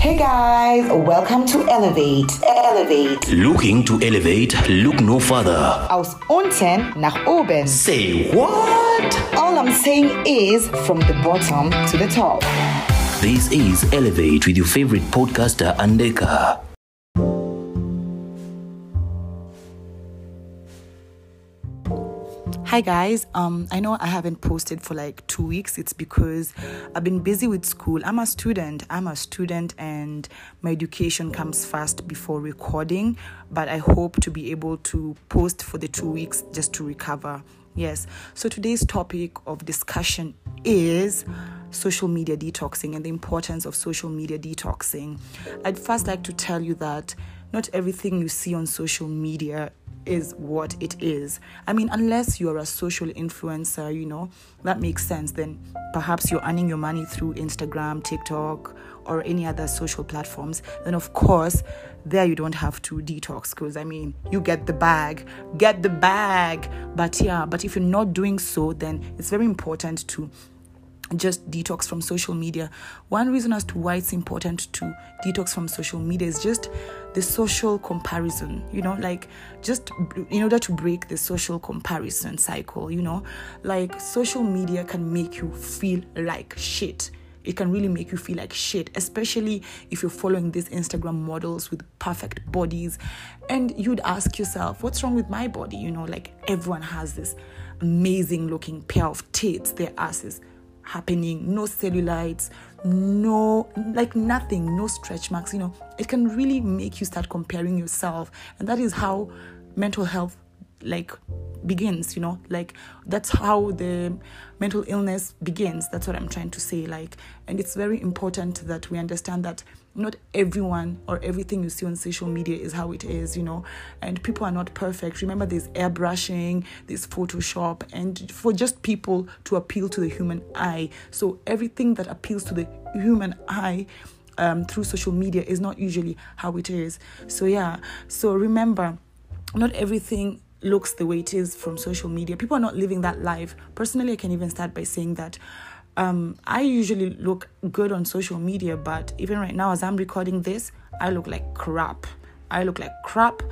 Hey guys, welcome to Elevate. Elevate. Looking to elevate, look no further. Aus unten nach oben. Say what? All I'm saying is from the bottom to the top. This is Elevate with your favorite podcaster, Andeka. Hi guys, um, I know I haven't posted for like two weeks. It's because I've been busy with school. I'm a student. I'm a student, and my education comes first before recording. But I hope to be able to post for the two weeks just to recover. Yes. So today's topic of discussion is social media detoxing and the importance of social media detoxing. I'd first like to tell you that not everything you see on social media is what it is. I mean, unless you're a social influencer, you know, that makes sense. Then perhaps you're earning your money through Instagram, TikTok, or any other social platforms. Then, of course, there you don't have to detox because I mean, you get the bag, get the bag. But yeah, but if you're not doing so, then it's very important to just detox from social media. One reason as to why it's important to detox from social media is just the social comparison, you know, like just in order to break the social comparison cycle, you know, like social media can make you feel like shit. It can really make you feel like shit, especially if you're following these Instagram models with perfect bodies. And you'd ask yourself, what's wrong with my body? You know, like everyone has this amazing looking pair of tits, their asses happening, no cellulites, no, like nothing, no stretch marks. You know, it can really make you start comparing yourself. And that is how mental health like begins you know like that's how the mental illness begins that's what i'm trying to say like and it's very important that we understand that not everyone or everything you see on social media is how it is you know and people are not perfect remember there's airbrushing there's photoshop and for just people to appeal to the human eye so everything that appeals to the human eye um, through social media is not usually how it is so yeah so remember not everything looks the way it is from social media. People are not living that life. Personally, I can even start by saying that um, I usually look good on social media, but even right now, as I'm recording this, I look like crap. I look like crap.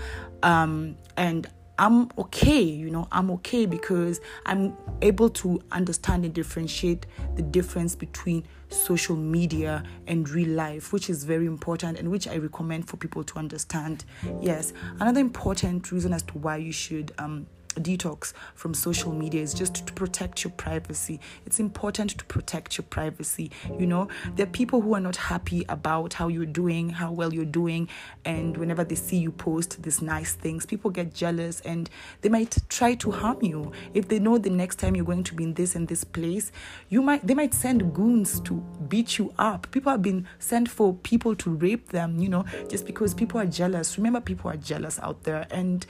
Um, and I'm okay, you know, I'm okay because I'm able to understand and differentiate the difference between social media and real life, which is very important and which I recommend for people to understand. Yes, another important reason as to why you should um, detox from social media is just to protect your privacy. It's important to protect your privacy. You know, there are people who are not happy about how you're doing, how well you're doing, and whenever they see you post these nice things, people get jealous and they might try to harm you. If they know the next time you're going to be in this and this place, you might they might send goons to beat you up. People have been sent for people to rape them, you know, just because people are jealous. Remember people are jealous out there and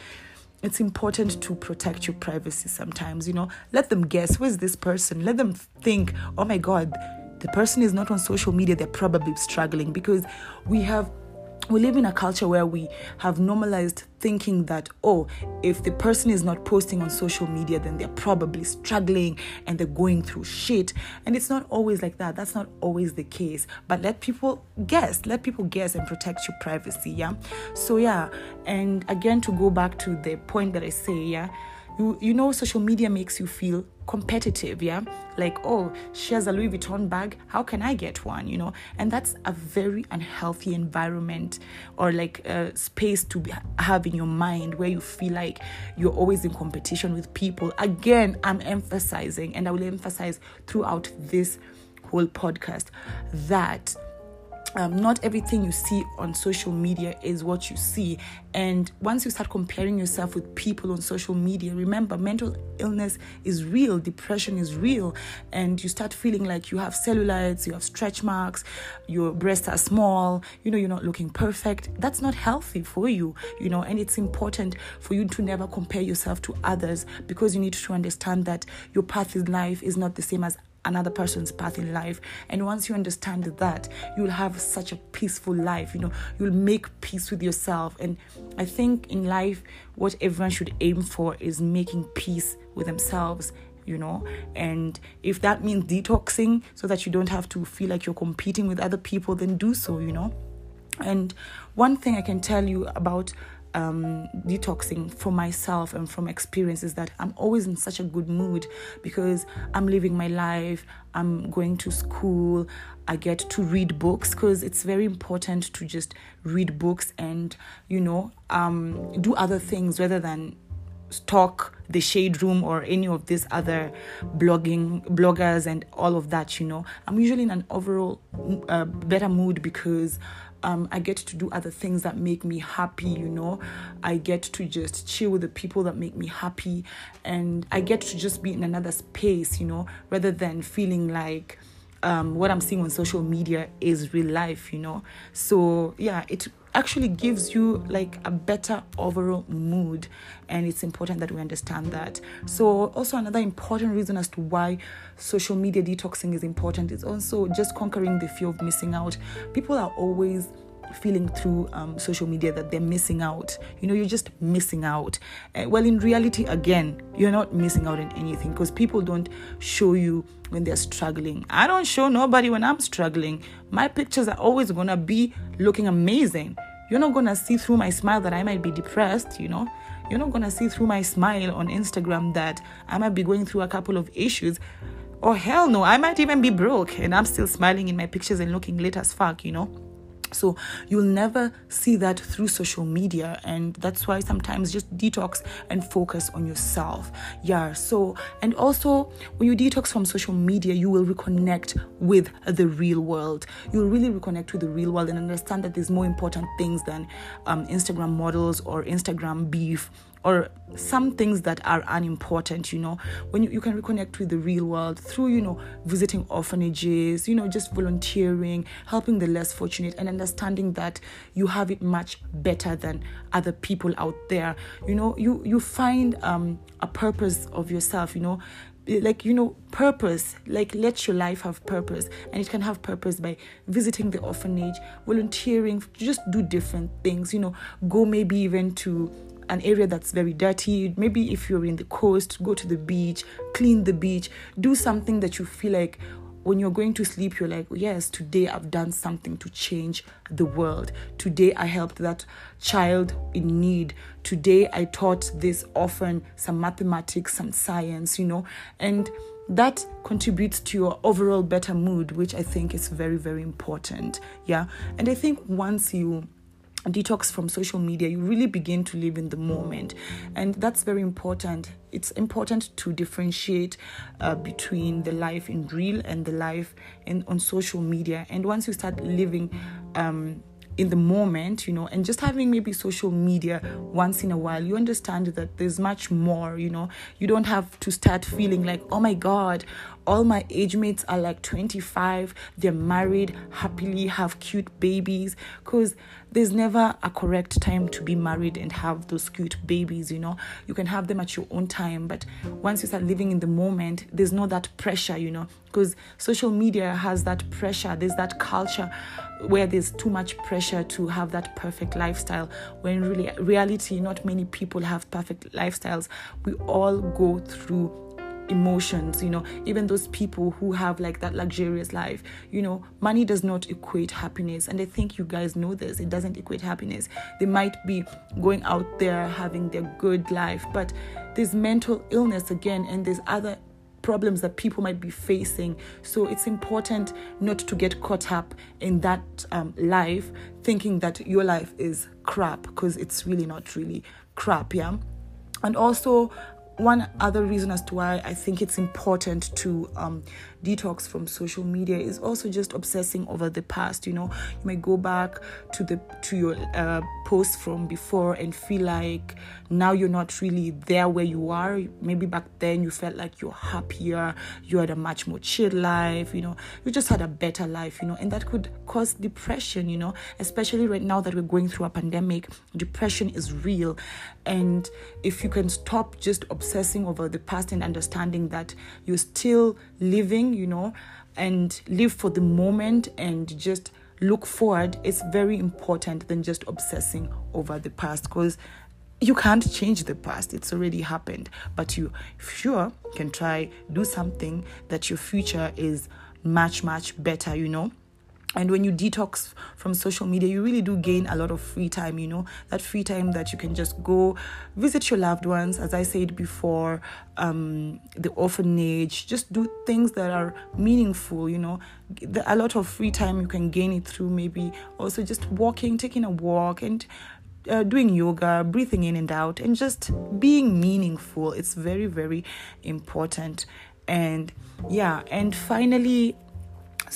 it's important to protect your privacy sometimes you know. Let them guess where's this person. Let them think oh my god the person is not on social media they're probably struggling because we have we live in a culture where we have normalized thinking that oh if the person is not posting on social media then they're probably struggling and they're going through shit. And it's not always like that. That's not always the case. But let people guess. Let people guess and protect your privacy yeah? So yeah. And again to go back to the point that i say yeah you you know social media makes you feel competitive yeah? Like oh she has a louis vuitton bag how can i get one you know? And that's a very unhealthy environment or like a space to be, have in your mind where you feel like you're always in competition with people. Again i'm emphasizing and i will emphasize throughout this whole podcast that um, not everything you see on social media is what you see. And once you start comparing yourself with people on social media, remember mental illness is real, depression is real, and you start feeling like you have cellulites, you have stretch marks, your breasts are small, you know, you're not looking perfect. That's not healthy for you, you know, and it's important for you to never compare yourself to others because you need to understand that your path in life is not the same as another person's path in life. And once you understand that, you'll have such a peaceful life. You know, you'll make peace with yourself. And I think in life, what everyone should aim for is making peace with themselves you know and if that means detoxing so that you don't have to feel like you're competing with other people then do so you know and one thing i can tell you about um, detoxing for myself and from experience is that I'm always in such a good mood because I'm living my life, I'm going to school, I get to read books because it's very important to just read books and, you know, um, do other things rather than stalk the shade room or any of these other blogging bloggers and all of that you know i'm usually in an overall uh, better mood because um, I get to do other things that make me happy, you know. I get to just chill with the people that make me happy, and I get to just be in another space, you know, rather than feeling like um, what I'm seeing on social media is real life, you know. So, yeah, it actually gives you like a better overall mood and it's important that we understand that. So also another important reason as to why social media detoxing is important is also just conquering the fear of missing out. People are always feeling through um, social media that they're missing out. You know, you're just missing out. Uh, well, in reality, again, you're not missing out on anything because people don't show you when they're struggling. I don't show nobody when I'm struggling. My pictures are always gonna be looking amazing. You're not gonna see through my smile that I might be depressed, you know. You're not gonna see through my smile on Instagram that I might be going through a couple of issues. Or hell no, I might even be broke and I'm still smiling in my pictures and looking lit as fuck, you know. So you'll never see that through social media, and that's why sometimes just detox and focus on yourself. Yeah. So and also when you detox from social media, you will reconnect with the real world. You'll really reconnect with the real world and understand that there's more important things than um, Instagram models or Instagram beef or some things that are unimportant you know. When you, you can reconnect with the real world through you know visiting orphanages you know just volunteering helping the less fortunate and understanding that you have it much better than other people out there. You know you you find um, a purpose of yourself you know. Like you know purpose like let your life have purpose. And it can have purpose by visiting the orphanage volunteering just do different things you know. Go maybe even to an area that's very dirty. Maybe if you're in the coast, go to the beach, clean the beach, do something that you feel like when you're going to sleep, you're like, yes, today I've done something to change the world. Today I helped that child in need. Today I taught this orphan some mathematics, some science, you know, and that contributes to your overall better mood, which I think is very, very important. Yeah. And I think once you detox from social media, you really begin to live in the moment. And that's very important. It's important to differentiate uh, between the life in real and the life in, on social media. And once you start living, um, in the moment, you know, and just having maybe social media once in a while, you understand that there's much more, you know. You don't have to start feeling like, oh my God, all my age mates are like 25, they're married, happily have cute babies, because there's never a correct time to be married and have those cute babies, you know. You can have them at your own time, but once you start living in the moment, there's no that pressure, you know, because social media has that pressure, there's that culture where there's too much pressure to have that perfect lifestyle when really reality not many people have perfect lifestyles. We all go through emotions you know even those people who have like that luxurious life you know money does not equate happiness and i think you guys know this it doesn't equate happiness they might be going out there having their good life but there's mental illness again and there's other problems that people might be facing. So it's important not to get caught up in that um, life thinking that your life is crap because it's really not really crap, yeah. And also, one other reason as to why I think it's important to um, detox from social media is also just obsessing over the past. You know, you may go back to the to your uh, post from before and feel like now you're not really there where you are. Maybe back then you felt like you're happier, you had a much more chill life. You know, you just had a better life. You know, and that could cause depression. You know, especially right now that we're going through a pandemic, depression is real, and if you can stop just obsessing over the past and understanding that you're still living, you know, and live for the moment and just look forward, it's very important than just obsessing over the past because you can't change the past. It's already happened. But you sure can try do something that your future is much much better you know and when you detox from social media you really do gain a lot of free time you know that free time that you can just go visit your loved ones as i said before um, the orphanage just do things that are meaningful you know a lot of free time you can gain it through maybe also just walking taking a walk and uh, doing yoga, breathing in and out, and just being meaningful. It's very, very important. And yeah, and finally,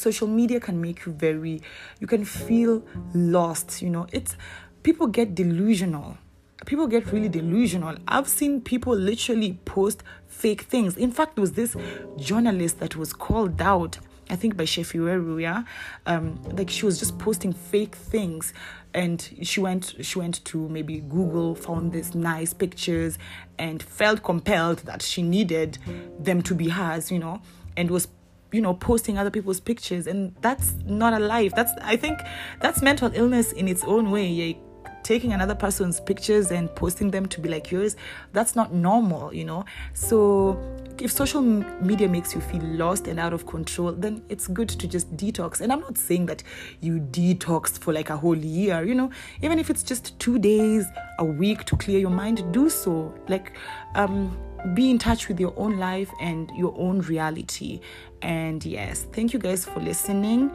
social media can make you very you can feel lost you know. It's people get delusional. People get really delusional. I've seen people literally post fake things. In fact there was this journalist that was called out I think by Shefi yeah. Um, like she was just posting fake things, and she went she went to maybe Google, found these nice pictures, and felt compelled that she needed them to be hers, you know, and was you know posting other people's pictures and that's not a life. That's i think that's mental illness in its own way. Yeah taking another person's pictures and posting them to be like yours that's not normal you know so if social media makes you feel lost and out of control then it's good to just detox and i'm not saying that you detox for like a whole year you know even if it's just 2 days a week to clear your mind do so like um be in touch with your own life and your own reality. And yes, thank you guys for listening.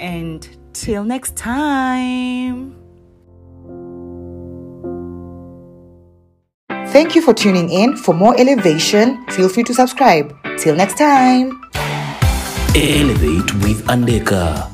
And till next time. Thank you for tuning in. For more elevation, feel free to subscribe. Till next time. Elevate with Andeka.